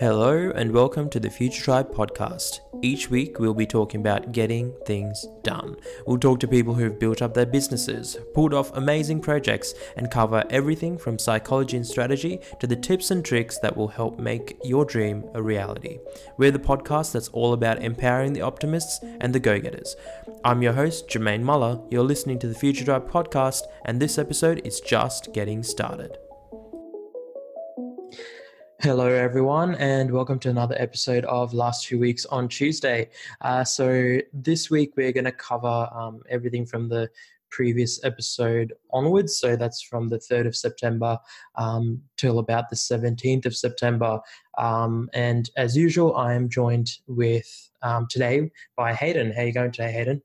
Hello and welcome to the Future Tribe podcast. Each week we'll be talking about getting things done. We'll talk to people who've built up their businesses, pulled off amazing projects, and cover everything from psychology and strategy to the tips and tricks that will help make your dream a reality. We're the podcast that's all about empowering the optimists and the go getters. I'm your host, Jermaine Muller. You're listening to the Future Tribe podcast, and this episode is just getting started. Hello, everyone, and welcome to another episode of Last Two Weeks on Tuesday. Uh, so, this week we're going to cover um, everything from the previous episode onwards. So, that's from the 3rd of September um, till about the 17th of September. Um, and as usual, I am joined with um, today by Hayden. How are you going today, Hayden?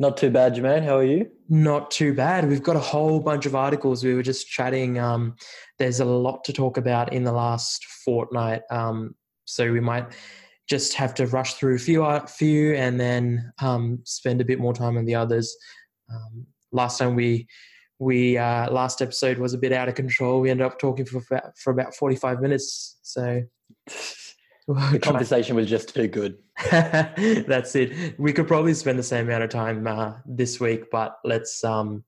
Not too bad, Jermaine. How are you? Not too bad. We've got a whole bunch of articles. We were just chatting. Um, there's a lot to talk about in the last fortnight. Um, so we might just have to rush through a few, a few, and then um, spend a bit more time on the others. Um, last time we we uh, last episode was a bit out of control. We ended up talking for for about 45 minutes. So the conversation was just too good. That's it. We could probably spend the same amount of time uh, this week, but let's um,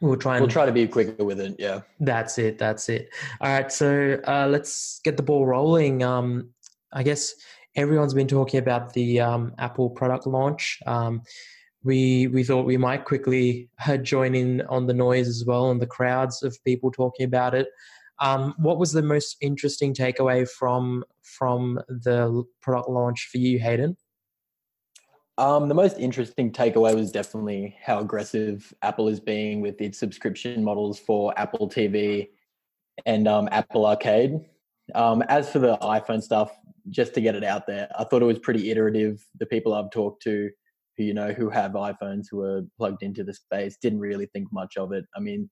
we'll try and we'll try to be quicker with it. Yeah, that's it. That's it. All right, so uh, let's get the ball rolling. Um, I guess everyone's been talking about the um, Apple product launch. Um, we we thought we might quickly uh, join in on the noise as well and the crowds of people talking about it. Um, what was the most interesting takeaway from from the product launch for you, Hayden? Um, the most interesting takeaway was definitely how aggressive Apple is being with its subscription models for Apple TV and um, Apple Arcade. Um, as for the iPhone stuff, just to get it out there, I thought it was pretty iterative. The people I've talked to, who you know, who have iPhones who are plugged into the space, didn't really think much of it. I mean,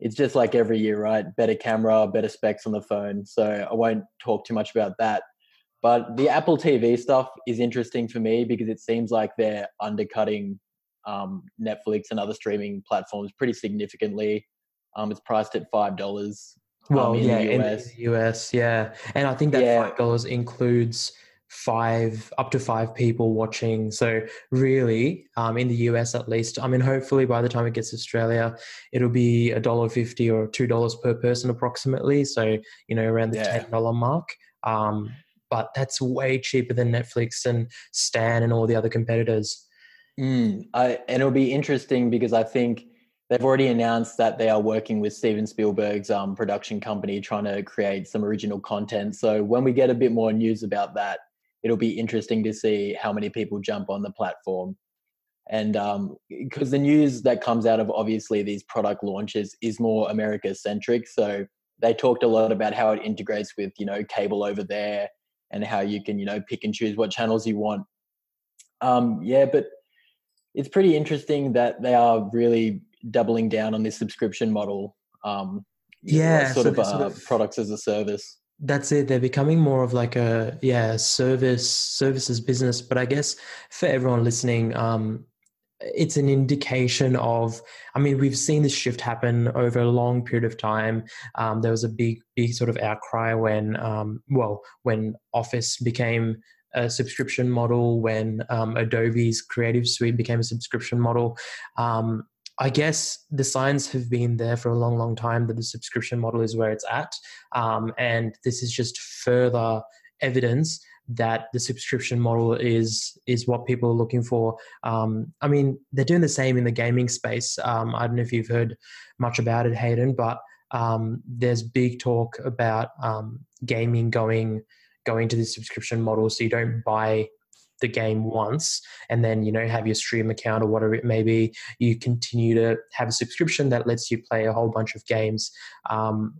it's just like every year, right? Better camera, better specs on the phone. So I won't talk too much about that. But the Apple TV stuff is interesting for me because it seems like they're undercutting um, Netflix and other streaming platforms pretty significantly. Um, it's priced at five dollars. Um, well, um, in yeah, the in the US, yeah, and I think that yeah. five dollars includes five up to five people watching. So really um, in the us at least i mean hopefully by the time it gets to australia it'll be a dollar fifty or two dollars per person approximately. So you know around the ten dollar mark. Um, but that's way cheaper than netflix and stan and all the other competitors. Mm, I, and it'll be interesting because i think they've already announced that they are working with Steven Spielberg's um, production company trying to create some original content. So when we get a bit more news about that, it'll be interesting to see how many people jump on the platform. And because um, the news that comes out of obviously these product launches is more America centric. So they talked a lot about how it integrates with, you know, cable over there and how you can, you know, pick and choose what channels you want. Um, yeah, but it's pretty interesting that they are really doubling down on this subscription model. Um, yeah, sort, so of, uh, sort of products as a service that's it. They're becoming more of like a yeah service services business. But i guess for everyone listening um it's an indication of i mean we've seen this shift happen over a long period of time. Um, there was a big big sort of outcry when um, well when office became a subscription model when um, adobe's creative suite became a subscription model. Um, I guess the signs have been there for a long, long time that the subscription model is where it's at. Um, and this is just further evidence that the subscription model is is what people are looking for. Um, I mean, they're doing the same in the gaming space. Um, I don't know if you've heard much about it, Hayden, but um, there's big talk about um, gaming going going to the subscription model, so you don't buy the game once and then you know have your Steam account or whatever it may be you continue to have a subscription that lets you play a whole bunch of games um,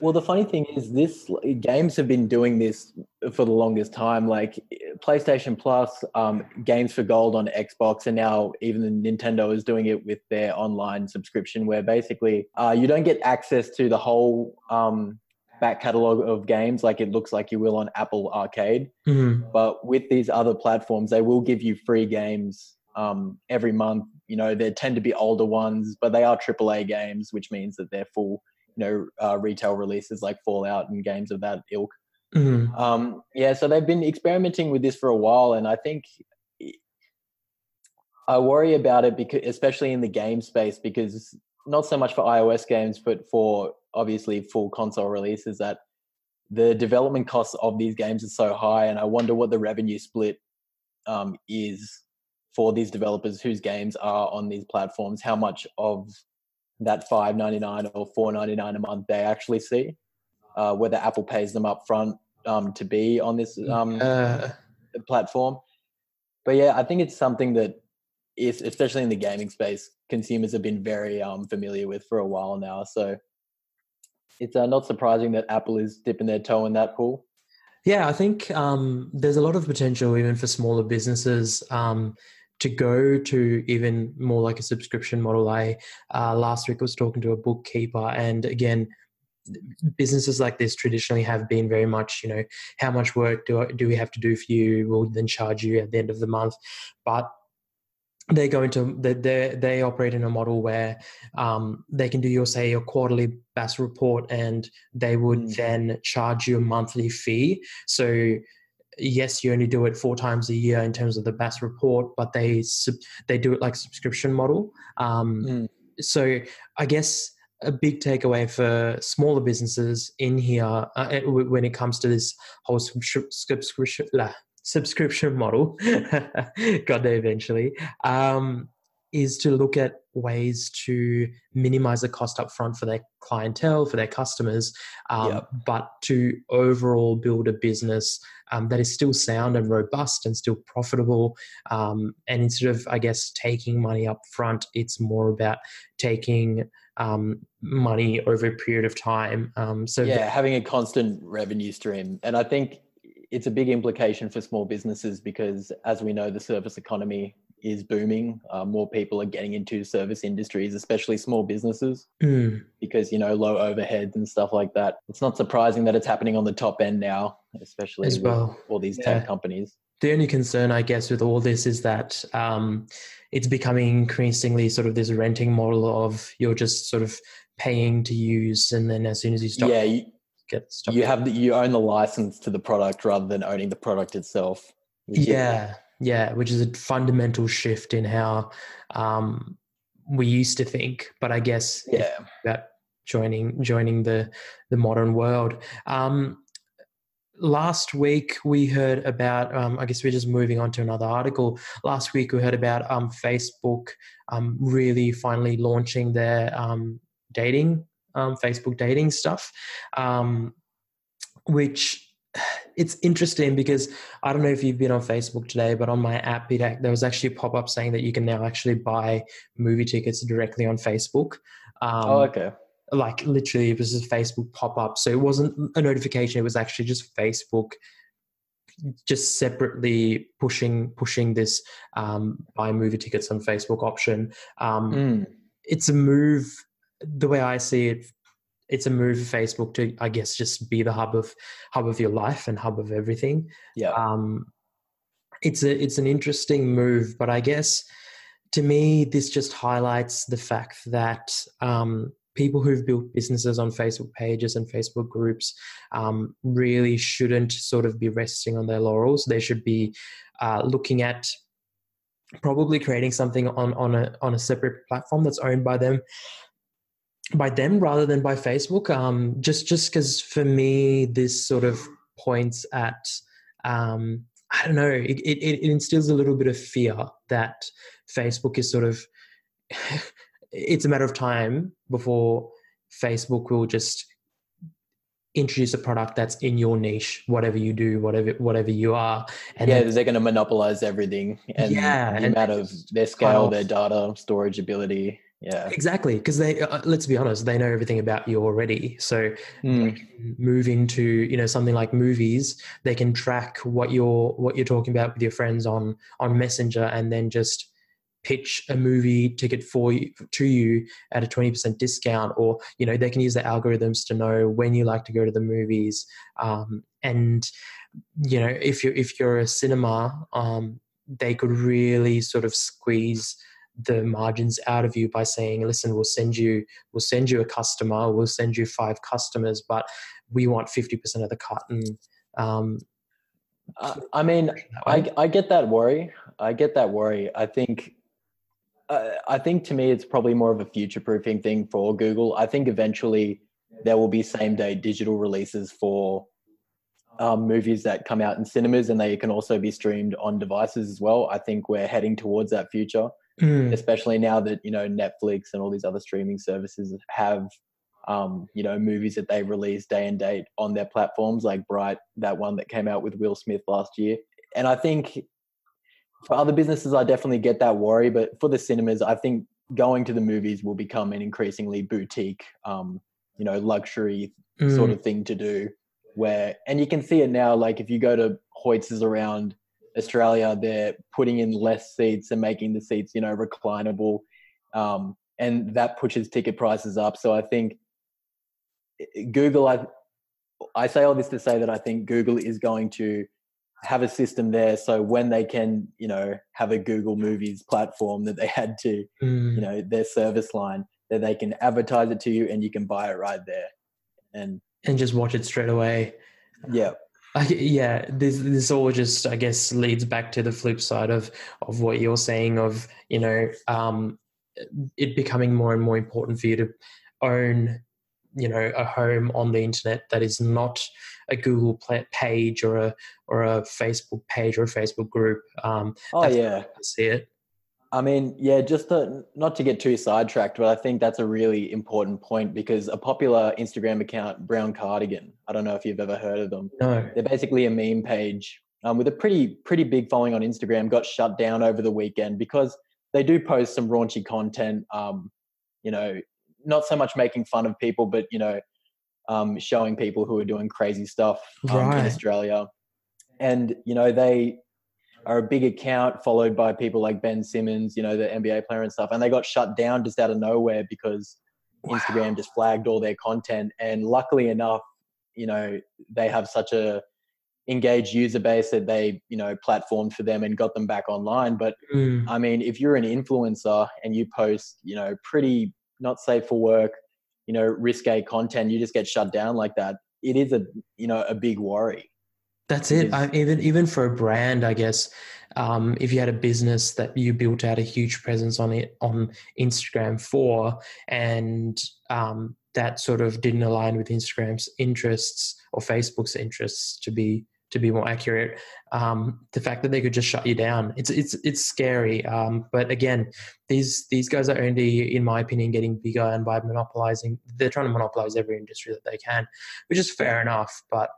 well the funny thing is this games have been doing this for the longest time like playstation plus um, games for gold on xbox and now even nintendo is doing it with their online subscription where basically uh, you don't get access to the whole um, back catalog of games like it looks like you will on Apple Arcade. Mm-hmm. But with these other platforms, they will give you free games um, every month. You know, they tend to be older ones, but they are AAA games, which means that they're full, you know, uh, retail releases like Fallout and games of that ilk. Mm. Um, yeah, so they've been experimenting with this for a while, and I think I worry about it because, especially in the game space, because not so much for iOS games, but for obviously full console releases, that the development costs of these games are so high, and I wonder what the revenue split um, is for these developers whose games are on these platforms. How much of that five ninety nine or four ninety nine a month they actually see, uh, whether Apple pays them up front um, to be on this um, Uh, platform. But yeah, I think it's something that is especially in the gaming space, consumers have been very um, familiar with for a while now. So it's uh, not surprising that Apple is dipping their toe in that pool. Yeah, I think um, there's a lot of potential even for smaller businesses um, to go to even more like a subscription model. I uh, last week was talking to a bookkeeper, and again, businesses like this traditionally have been very much, you know, how much work do do we have to do for you? We'll then charge you at the end of the month, but they go into they they, they operate in a model where um, they can do your say your quarterly BAS report and they would Mm. then charge you a monthly fee so yes you only do it four times a year in terms of the BAS report but they they do it like subscription model um, Mm. so i guess a big takeaway for smaller businesses in here uh, when it comes to this whole subscription subscription model got there eventually um, is to look at ways to minimize the cost up front for their clientele for their customers um, Yep. but to overall build a business um, that is still sound and robust and still profitable um, and instead of i guess taking money up front it's more about taking um, money over a period of time um, so yeah, having a constant revenue stream. And I think it's a big implication for small businesses because, as we know, the service economy is booming. Uh, more people are getting into service industries, especially small businesses, Mm, because, you know, low overheads and stuff like that. It's not surprising that it's happening on the top end now, especially as well all these Yeah. tech companies. the only concern i guess with all this is that um, it's becoming increasingly sort of this renting model of you're just sort of paying to use and then as soon as you stop yeah, you, get stuff you have the, you own the license to the product rather than owning the product itself. yeah yeah which is a fundamental shift in how um, we used to think but i guess yeah. about joining joining the the modern world um, last week we heard about um, i guess we're just moving on to another article last week we heard about um, facebook um, really finally launching their um, dating um, facebook dating stuff um, which it's interesting because I don't know if you've been on Facebook today, but on my app, it, there was actually a pop up saying that you can now actually buy movie tickets directly on Facebook. Um, oh, okay. Like literally, it was a Facebook pop up. So it wasn't a notification, it was actually just Facebook just separately pushing pushing this um, buy movie tickets on Facebook option. Um, Mm. it's a move the way i see it it's a move for facebook to i guess just be the hub of hub of your life and hub of everything. Yeah. um it's a it's an interesting move but i guess to me this just highlights the fact that um people who've built businesses on facebook pages and facebook groups um, really shouldn't sort of be resting on their laurels. They should be uh, looking at probably creating something on on a on a separate platform that's owned by them by them rather than by Facebook. Um, just just because for me this sort of points at um, I don't know it, it it instills a little bit of fear that Facebook is sort of it's a matter of time before Facebook will just introduce a product that's in your niche whatever you do whatever whatever you are and yeah, then- they're going to monopolize everything, and Yeah, the and amount of their scale, their data storage ability. Yeah, Exactly, because they uh, let's be honest, they know everything about you already. So Mm. move into you know something like movies. They can track what you're what you're talking about with your friends on on Messenger, and then just pitch a movie ticket for you to you at a twenty percent discount. Or you know they can use the algorithms to know when you like to go to the movies. Um, and you know if you're if you're a cinema, um, they could really sort of squeeze the margins out of you by saying listen we'll send you we'll send you a customer we'll send you five customers but we want 50% of the cut and Um, uh, I mean, I, I get that worry. I get that worry. I think, uh, I think to me, it's probably more of a future proofing thing for Google. I think eventually there will be same day digital releases for um, movies that come out in cinemas and they can also be streamed on devices as well. I think we're heading towards that future, mm. especially now that, you know, Netflix and all these other streaming services have um, you know, movies that they release day and date on their platforms, like Bright, that one that came out with Will Smith last year. And I think for other businesses, I definitely get that worry, but for the cinemas, I think going to the movies will become an increasingly boutique, um, you know, luxury mm. sort of thing to do. Where, and you can see it now, like if you go to Hoyts around Australia, they're putting in less seats and making the seats, you know, reclinable. Um, and that pushes ticket prices up. So I think Google, I, I say all this to say that I think Google is going to have a system there so when they can you know have a google movies platform that they had to mm. you know their service line that they can advertise it to you and you can buy it right there and and just watch it straight away yeah I, yeah this this all just i guess leads back to the flip side of of what you're saying of you know um it becoming more and more important for you to own you know a home on the internet that is not a Google page or a or a Facebook page or a Facebook group. Um, oh yeah, I see it. I mean, yeah, just to, not to get too sidetracked, but I think that's a really important point because a popular Instagram account, Brown Cardigan, I don't know if you've ever heard of them. No. They're basically a meme page um, with a pretty pretty big following on Instagram. Got shut down over the weekend because they do post some raunchy content. Um, you know, not so much making fun of people, but you know, um, showing people who are doing crazy stuff um, right. in Australia. And you know, they are a big account followed by people like Ben Simmons, you know, the NBA player and stuff. And they got shut down just out of nowhere because wow. Instagram just flagged all their content. And luckily enough, you know, they have such a engaged user base that they you know platformed for them and got them back online but mm. i mean if you're an influencer and you post you know pretty not safe for work, you know, risque content, you just get shut down like that. It is a you know a big worry. That's it. I, even even for a brand, I guess, um, if you had a business that you built out a huge presence on it on Instagram for, and um, that sort of didn't align with Instagram's interests or Facebook's interests to be to be more accurate. Um, the fact that they could just shut you down, it's it's it's scary. Um, but again, these these guys are only, in my opinion, getting bigger, and by monopolizing, they're trying to monopolize every industry that they can, which is fair enough. But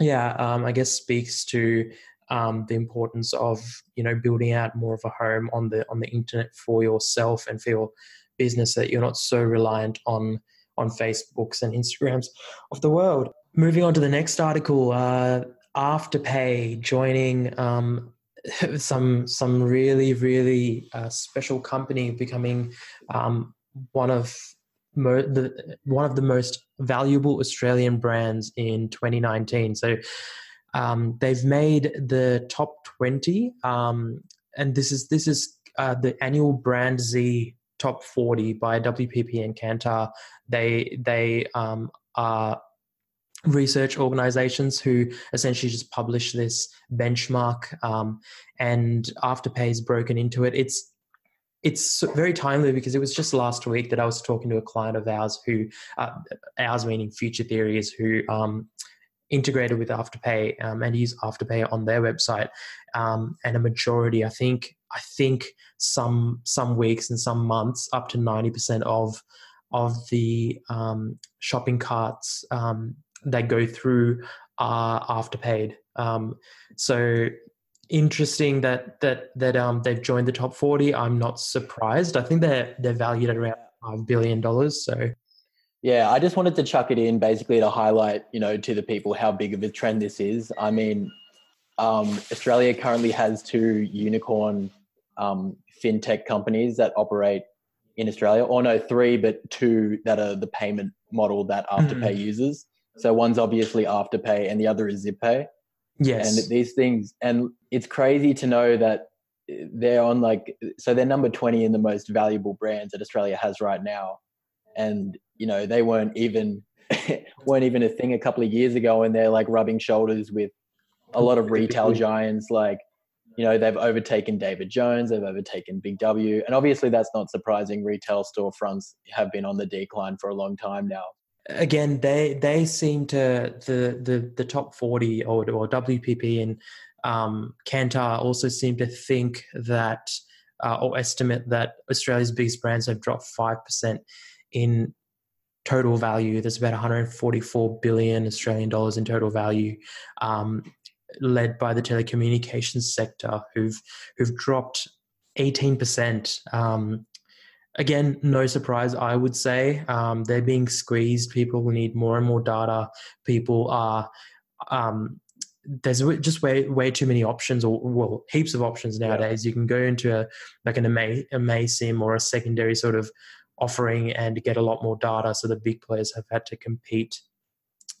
yeah, um, I guess speaks to um, the importance of you know building out more of a home on the on the internet for yourself and for your business that you're not so reliant on on Facebooks and Instagrams of the world. Moving on to the next article, uh, Afterpay joining um, some some really really uh, special company, becoming um, one of mo- the one of the most valuable Australian brands in 2019. So um, they've made the top 20, um, and this is this is uh, the annual Brand Z top 40 by WPP and Kantar. They they um, are research organizations who essentially just publish this benchmark um, and afterpay is broken into it it's it's very timely because it was just last week that i was talking to a client of ours who uh, ours meaning future theories who um, integrated with afterpay um, and use afterpay on their website um, and a majority i think i think some some weeks and some months up to 90% of of the um, shopping carts um, that go through are afterpaid. Um, so interesting that that that um, they've joined the top 40. I'm not surprised. I think they're they're valued at around five billion dollars. So yeah, I just wanted to chuck it in basically to highlight, you know, to the people how big of a trend this is. I mean, um, Australia currently has two unicorn um, fintech companies that operate in Australia, or no, three, but two that are the payment model that Afterpay mm. uses. So one's obviously Afterpay and the other is ZipPay. Yes. And these things, and it's crazy to know that they're on like, so they're number 20 in the most valuable brands that Australia has right now. And, you know, they weren't even weren't even a thing a couple of years ago, and they're like rubbing shoulders with a lot of retail giants like you know they've overtaken david jones they've overtaken big w and obviously that's not surprising retail storefronts have been on the decline for a long time now again they they seem to the the the top 40 or, or wpp and um, kantar also seem to think that uh, or estimate that australia's biggest brands have dropped 5% in total value there's about 144 billion australian dollars in total value um, led by the telecommunications sector, who've who've dropped eighteen percent. Um, again, no surprise, I would say. Um, they're being squeezed. People need more and more data. People are. Um, there's just way way too many options, or well, heaps of options nowadays. Yeah. You can go into a like an amaysim or a secondary sort of offering and get a lot more data. So the big players have had to compete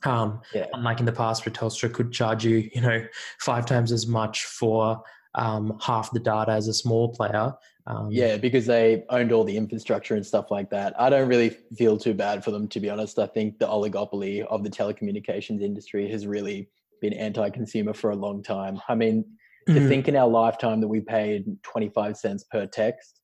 um, yeah. Unlike in the past, where Telstra could charge you, you know, five times as much for um, half the data as a small player. Um, yeah, because they owned all the infrastructure and stuff like that. I don't really feel too bad for them, to be honest. I think the oligopoly of the telecommunications industry has really been anti-consumer for a long time. I mean, to mm. think in our lifetime that we paid 25 cents per text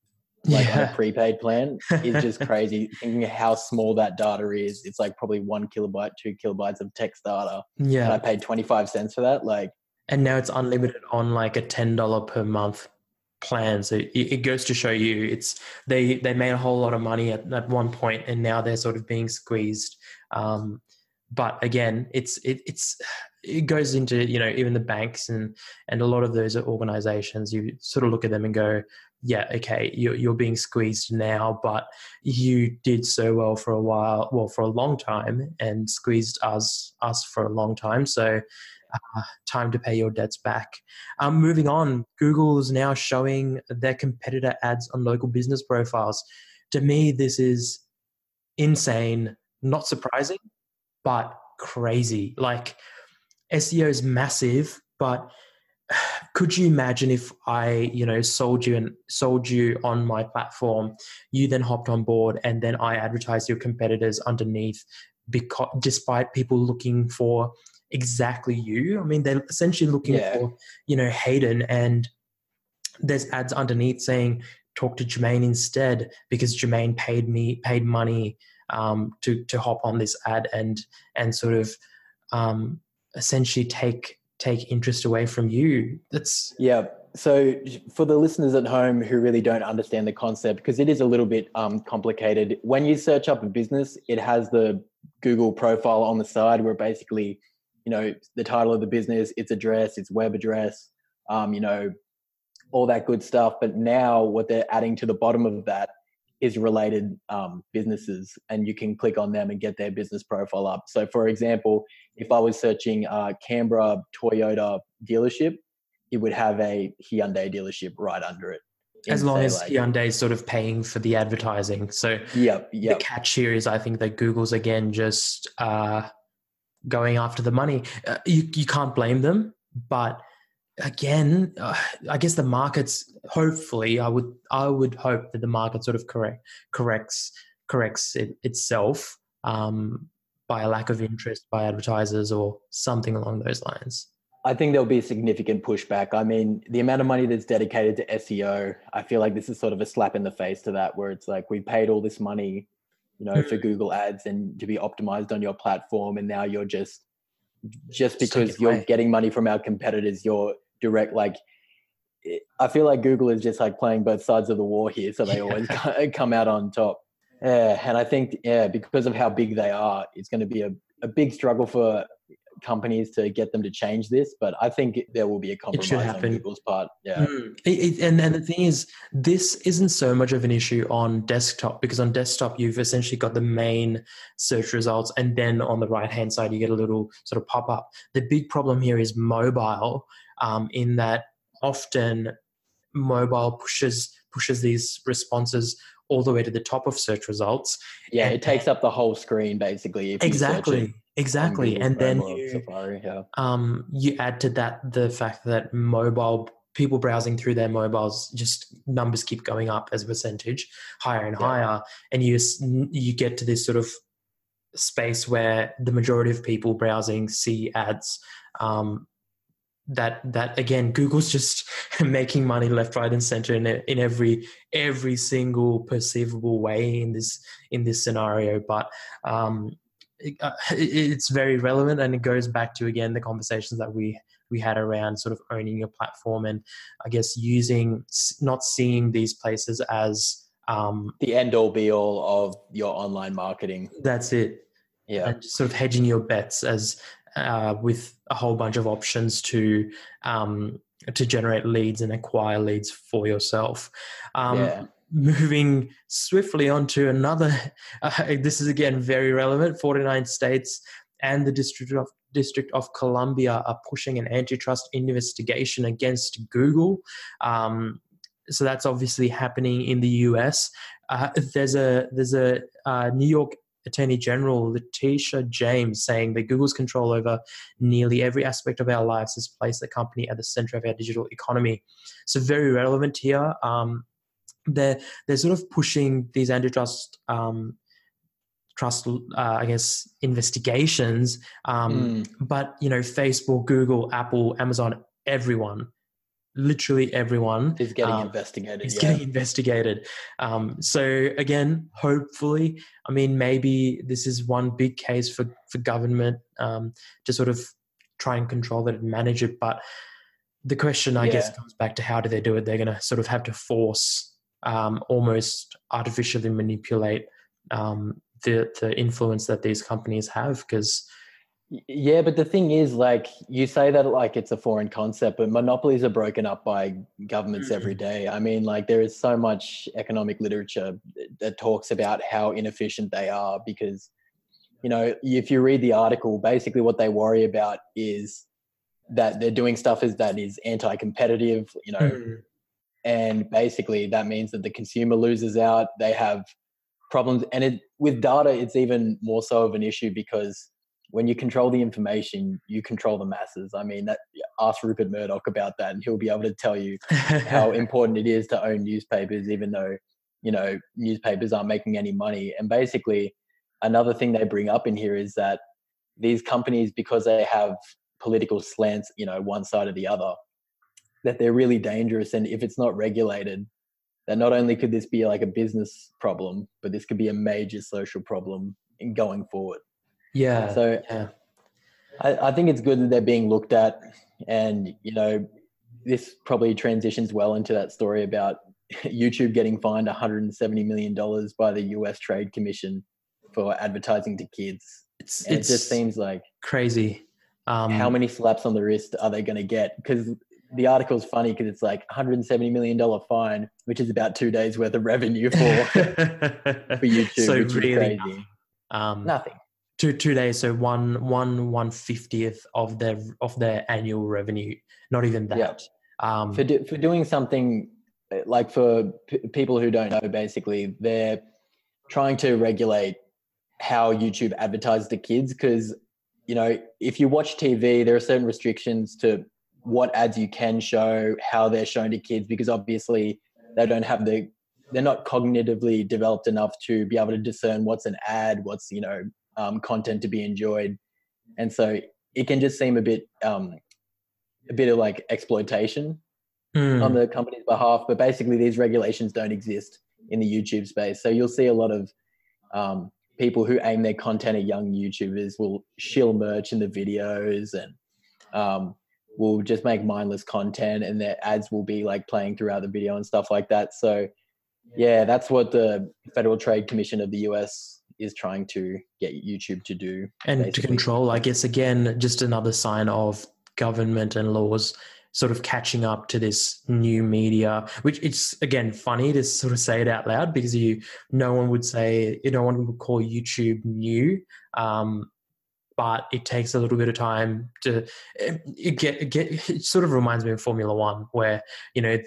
like yeah. on a prepaid plan is just crazy. Thinking how small that data is, it's like probably one kilobyte, two kilobytes of text data. Yeah, and I paid twenty five cents for that. Like, and now it's unlimited on like a ten dollar per month plan. So it, it, goes to show you, it's they they made a whole lot of money at, at one point, and now they're sort of being squeezed. Um, but again, it's it, it's it goes into you know even the banks and and a lot of those organizations. You sort of look at them and go, yeah, okay, you're, you're being squeezed now, but you did so well for a while, well, for a long time, and squeezed us us for a long time. So, uh, time to pay your debts back. Um, moving on, Google is now showing their competitor ads on local business profiles. To me, this is insane, not surprising, but crazy. Like SEO is massive, but could you imagine if I, you know, sold you and sold you on my platform, you then hopped on board and then I advertised your competitors underneath because despite people looking for exactly you. I mean, they're essentially looking yeah. for, you know, Hayden and there's ads underneath saying talk to Jermaine instead because Jermaine paid me paid money um, to to hop on this ad and and sort of um, essentially take take interest away from you. That's yeah. So for the listeners at home who really don't understand the concept, because it is a little bit um, complicated. When you search up a business, it has the Google profile on the side where basically, you know, the title of the business, its address, its web address, um, you know, all that good stuff. But now what they're adding to the bottom of that is related um, businesses, and you can click on them and get their business profile up. So, for example, if I was searching uh, Canberra Toyota dealership, it would have a Hyundai dealership right under it. As long as like, Hyundai is sort of paying for the advertising. So yep, yep. the catch here is I think that Google's again just uh, going after the money. Uh, you, you can't blame them, but again, uh, I guess the markets. Hopefully, I would I would hope that the market sort of correct corrects corrects it, itself. Um, by a lack of interest by advertisers or something along those lines? I think there'll be a significant pushback. I mean, the amount of money that's dedicated to SEO, I feel like this is sort of a slap in the face to that, where it's like we paid all this money, you know, for hmm. Google Ads and to be optimized on your platform, and now you're just just because you're away. getting money from our competitors, you're direct like. I feel like Google is just like playing both sides of the war here, so they yeah. always come out on top. Yeah, and I think yeah, because of how big they are, it's going to be a, a big struggle for companies to get them to change this. But I think there will be a compromise on Google's part. Yeah, mm. it, it, and and the thing is, this isn't so much of an issue on desktop because on desktop you've essentially got the main search results, and then on the right hand side you get a little sort of pop up. The big problem here is mobile, um, in that often mobile pushes pushes these responses all the way to the top of search results. Yeah, and, it takes up the whole screen basically. exactly. Exactly. And then you, Safari, yeah. um, you add to that the fact that mobile people browsing through their mobiles just numbers keep going up as a percentage higher and yeah. higher and you you get to this sort of space where the majority of people browsing see ads. Um, that that again, Google's just making money left, right, and center in in every every single perceivable way in this in this scenario. But um, it, uh, it's very relevant, and it goes back to again the conversations that we we had around sort of owning your platform and I guess using not seeing these places as um, the end all be all of your online marketing. That's it. Yeah. And sort of hedging your bets as uh, with a whole bunch of options to um, to generate leads and acquire leads for yourself. Um, yeah. Moving swiftly on to another, uh, this is again very relevant. Forty nine states and the District of District of Columbia are pushing an antitrust investigation against Google. Um, so that's obviously happening in the US. Uh, there's a there's a uh, New York Attorney General Letitia James saying that Google's control over nearly every aspect of our lives has placed the company at the center of our digital economy. So very relevant here. Um, they're they're sort of pushing these antitrust um, trust, uh, I guess, investigations. Um, mm. But you know, Facebook, Google, Apple, Amazon, everyone literally everyone is getting um, investigated. Is yeah. getting investigated. Um, so again, hopefully, I mean, maybe this is one big case for for government um, to sort of try and control it and manage it. But the question, I yeah. guess, comes back to how do they do it? They're going to sort of have to force, um, almost artificially manipulate um, the the influence that these companies have because yeah, but the thing is, like you say that like it's a foreign concept, but monopolies are broken up by governments mm-hmm. every day. I mean, like there is so much economic literature that talks about how inefficient they are because, you know, if you read the article, basically what they worry about is that they're doing stuff is that is anti-competitive, you know, mm-hmm. And basically that means that the consumer loses out. They have problems, and it with data, it's even more so of an issue because when you control the information, you control the masses. I mean, that ask Rupert Murdoch about that, and he'll be able to tell you how important it is to own newspapers, even though you know newspapers aren't making any money. And basically, another thing they bring up in here is that these companies, because they have political slants, you know, one side or the other, that they're really dangerous. And if it's not regulated, that not only could this be like a business problem, but this could be a major social problem in going forward. Yeah. So yeah. I, I think it's good that they're being looked at, and you know, this probably transitions well into that story about YouTube getting fined 170 million dollars by the U.S. Trade Commission for advertising to kids. It's, it just seems like crazy. Um, how many slaps on the wrist are they going to get? Because the article is funny because it's like 170 million dollar fine, which is about two days worth of revenue for for YouTube, so which really. Nothing. Um, nothing two two days so one one one fiftieth of their of their annual revenue not even that yeah. um, for do, for doing something uh, like for p- people who don't know basically they're trying to regulate how youtube advertises to kids because you know if you watch tv there are certain restrictions to what ads you can show how they're shown to kids because obviously they don't have the they're not cognitively developed enough to be able to discern what's an ad what's you know um, content to be enjoyed, and so it can just seem a bit um, a bit of like exploitation mm. on the company's behalf. But basically, these regulations don't exist in the YouTube space, so you'll see a lot of um, people who aim their content at young YouTubers will shill merch in the videos and um, will just make mindless content, and their ads will be like playing throughout the video and stuff like that. So yeah, that's what the Federal Trade Commission of the US is trying to get YouTube to do. And basically. to control, I guess, again, just another sign of government and laws sort of catching up to this new media, which it's again funny to sort of say it out loud because you no one would say you no one would call YouTube new. Um, but it takes a little bit of time to um, it get, it get it sort of reminds me of Formula One where you know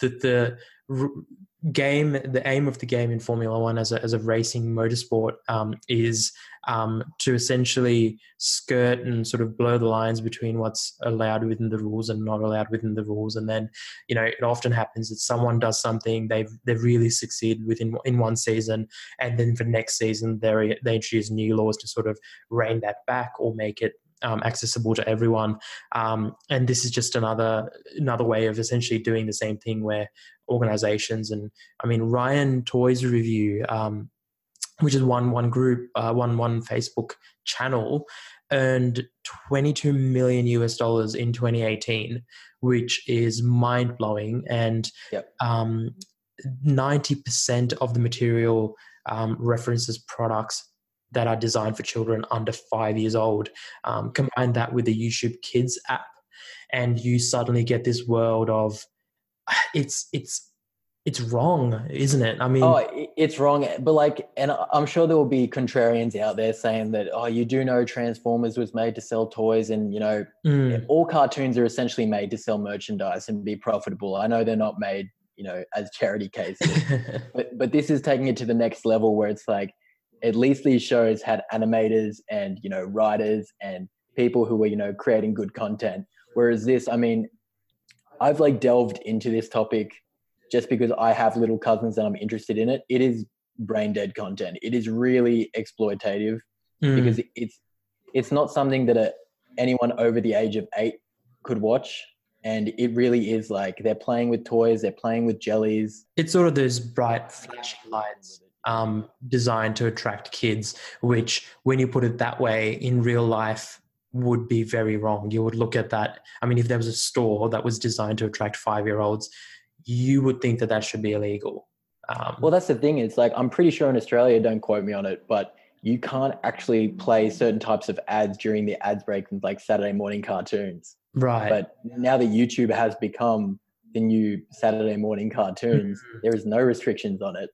the, the, the game, the aim of the game in Formula One as a, as a racing motorsport um, is um, to essentially skirt and sort of blur the lines between what's allowed within the rules and not allowed within the rules. And then, you know, it often happens that someone does something they've they really succeed within in one season, and then for next season they they introduce new laws to sort of rein that back or make it um, accessible to everyone. Um, and this is just another another way of essentially doing the same thing where organizations and I mean Ryan Toys Review um, which is one one group, uh, one one Facebook channel, earned 22 million US dollars in 2018, which is mind blowing. And yep. um, 90% of the material um, references products that are designed for children under five years old. Um, combine that with the YouTube Kids app, and you suddenly get this world of it's it's it's wrong, isn't it? I mean, oh, it's wrong. But like, and I'm sure there will be contrarians out there saying that, oh, you do know Transformers was made to sell toys, and you know, mm. all cartoons are essentially made to sell merchandise and be profitable. I know they're not made, you know, as charity cases, but but this is taking it to the next level where it's like, at least these shows had animators and you know writers and people who were you know creating good content. Whereas this, I mean, I've like delved into this topic just because I have little cousins and I'm interested in it, it is brain dead content. It is really exploitative mm. because it's it's not something that a, anyone over the age of eight could watch. And it really is like they're playing with toys, they're playing with jellies. It's sort of those bright flashing lights um, designed to attract kids, which, when you put it that way, in real life, would be very wrong. You would look at that. I mean, if there was a store that was designed to attract five year olds, you would think that that should be illegal. Um, well, that's the thing. It's like I'm pretty sure in Australia, don't quote me on it, but you can't actually play certain types of ads during the ads break in like Saturday morning cartoons. Right. But now that YouTube has become the new Saturday morning cartoons, mm-hmm. there is no restrictions on it.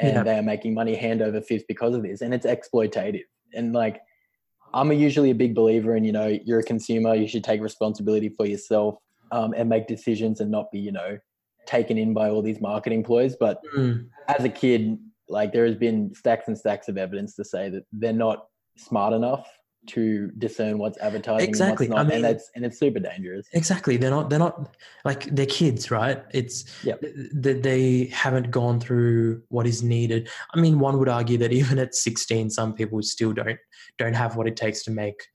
And yeah. they are making money hand over fist because of this. And it's exploitative. And like I'm a usually a big believer in, you know, you're a consumer, you should take responsibility for yourself um, and make decisions and not be, you know, taken in by all these marketing ploys. But mm. as a kid, like there has been stacks and stacks of evidence to say that they're not smart enough to discern what's advertising exactly and what's not, I mean, and it's and it's super dangerous. Exactly, they're not they're not like they're kids, right? It's yeah, they, they haven't gone through what is needed. I mean, one would argue that even at sixteen, some people still don't don't have what it takes to make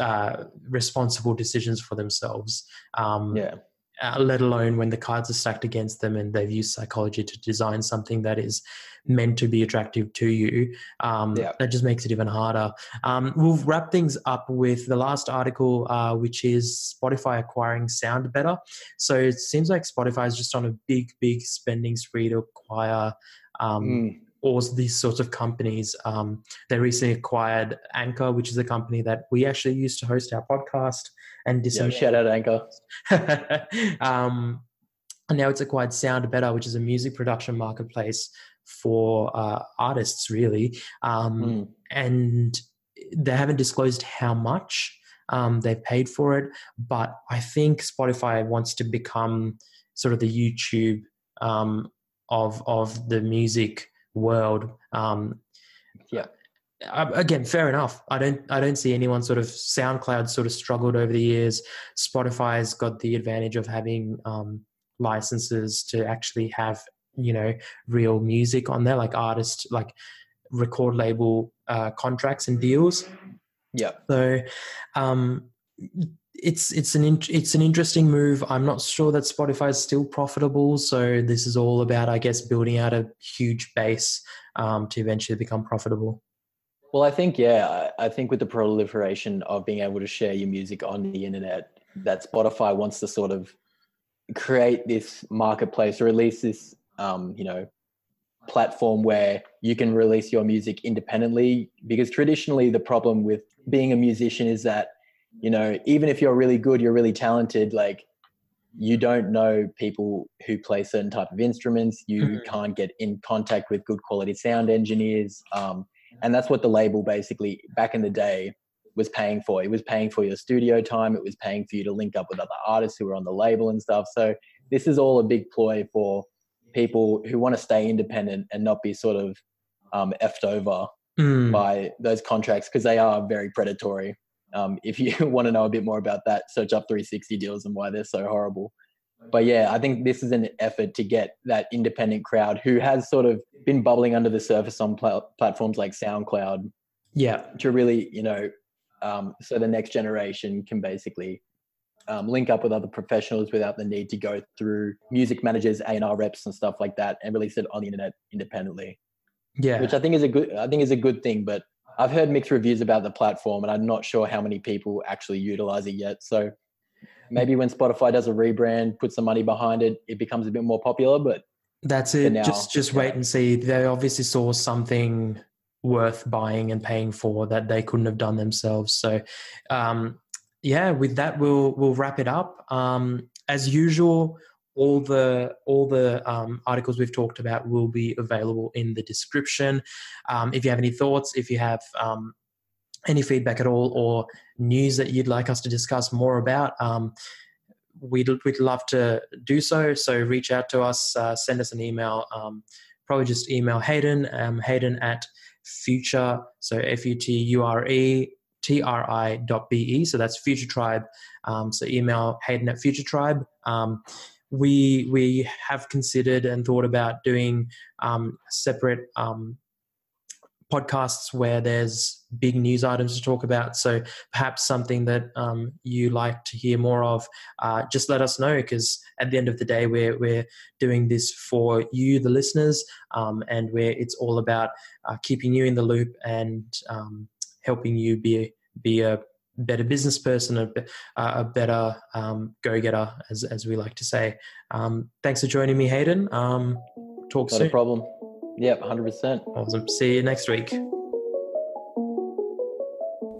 uh, responsible decisions for themselves. Um, yeah uh, let alone when the cards are stacked against them and they've used psychology to design something that is meant to be attractive to you. Um, yeah. That just makes it even harder. Um, we'll wrap things up with the last article, uh, which is Spotify acquiring SoundBetter. So it seems like Spotify is just on a big, big spending spree to acquire. Um, mm all these sorts of companies. Um, they recently acquired Anchor, which is a company that we actually used to host our podcast and yeah, shout out Anchor. um, and now it's acquired SoundBetter, which is a music production marketplace for uh, artists, really. Um, mm. And they haven't disclosed how much um, they've paid for it, but I think Spotify wants to become sort of the YouTube um, of of the music world. Um, yeah. Again, fair enough. I don't. I don't see anyone sort of SoundCloud sort of struggled over the years. Spotify's got the advantage of having um, licenses to actually have you know real music on there, like artist, like record label uh, contracts and deals. Yeah. So, um, it's it's an it's an interesting move. I'm not sure that Spotify is still profitable, so this is all about, I guess, building out a huge base um, to eventually become profitable. Well, I think yeah, I think with the proliferation of being able to share your music on the internet, that Spotify wants to sort of create this marketplace or release this, um, you know, platform where you can release your music independently. Because traditionally, the problem with being a musician is that you know, even if you're really good, you're really talented, like you don't know people who play certain type of instruments. You mm-hmm. can't get in contact with good quality sound engineers. Um, and that's what the label basically back in the day was paying for. It was paying for your studio time. It was paying for you to link up with other artists who were on the label and stuff. So this is all a big ploy for people who want to stay independent and not be sort of um, effed over Mm. by those contracts because they are very predatory. Um, if you want to know a bit more about that, search up 360 deals and why they're so horrible. But yeah, I think this is an effort to get that independent crowd who has sort of been bubbling under the surface on pl- platforms like SoundCloud Yeah. to really, you know, um, so the next generation can basically um, link up with other professionals without the need to go through music managers, A&R reps and stuff like that and release it on the internet independently Yeah. which I think is a good I think is a good thing. But I've heard mixed reviews about the platform, and I'm not sure how many people actually utilize it yet. So maybe when Spotify does a rebrand, put some money behind it, it becomes a bit more popular. But That's it. now, just just yeah. wait and see. They obviously saw something worth buying and paying for that they couldn't have done themselves. So, um, yeah, with that, we'll we'll wrap it up. Um, as usual, all the all the um, articles we've talked about will be available in the description. Um, if you have any thoughts, if you have um, any feedback at all, or news that you'd like us to discuss more about, um, we'd we'd love to do so. So reach out to us, uh, send us an email. Um, probably just email Hayden, um, Hayden at future, so F U T U R E T R I dot B E. So that's Future Tribe. Um, so email Hayden at Future Tribe. Um, we we have considered and thought about doing um, separate um, podcasts where there's big news items to talk about. So perhaps something that um, you like to hear more of, uh, just let us know because at the end of the day, we're we're doing this for you, the listeners, um, and where it's all about uh, keeping you in the loop and um, helping you be be a better business person, a, a better um, go getter, as as we like to say. Um, thanks for joining me, Hayden. Um, talk not soon. a problem. Yep, hundred percent. Awesome. See you next week.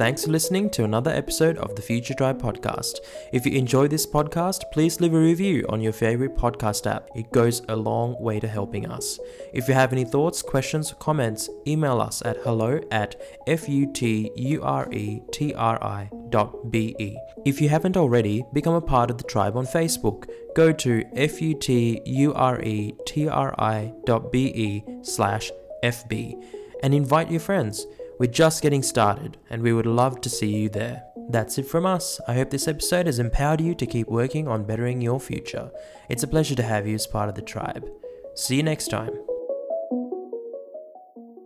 Thanks for listening to another episode of the Future Tribe podcast. If you enjoy this podcast, please leave a review on your favorite podcast app. It goes a long way to helping us. If you have any thoughts, questions, or comments, email us at hello at f-u-t-u-r-e-t-r-i dot b-e. If you haven't already, become a part of the tribe on Facebook. Go to f-u-t-u-r-e-t-r-i dot b-e slash fb and invite your friends. We're just getting started and we would love to see you there. That's it from us. I hope this episode has empowered you to keep working on bettering your future. It's a pleasure to have you as part of the tribe. See you next time.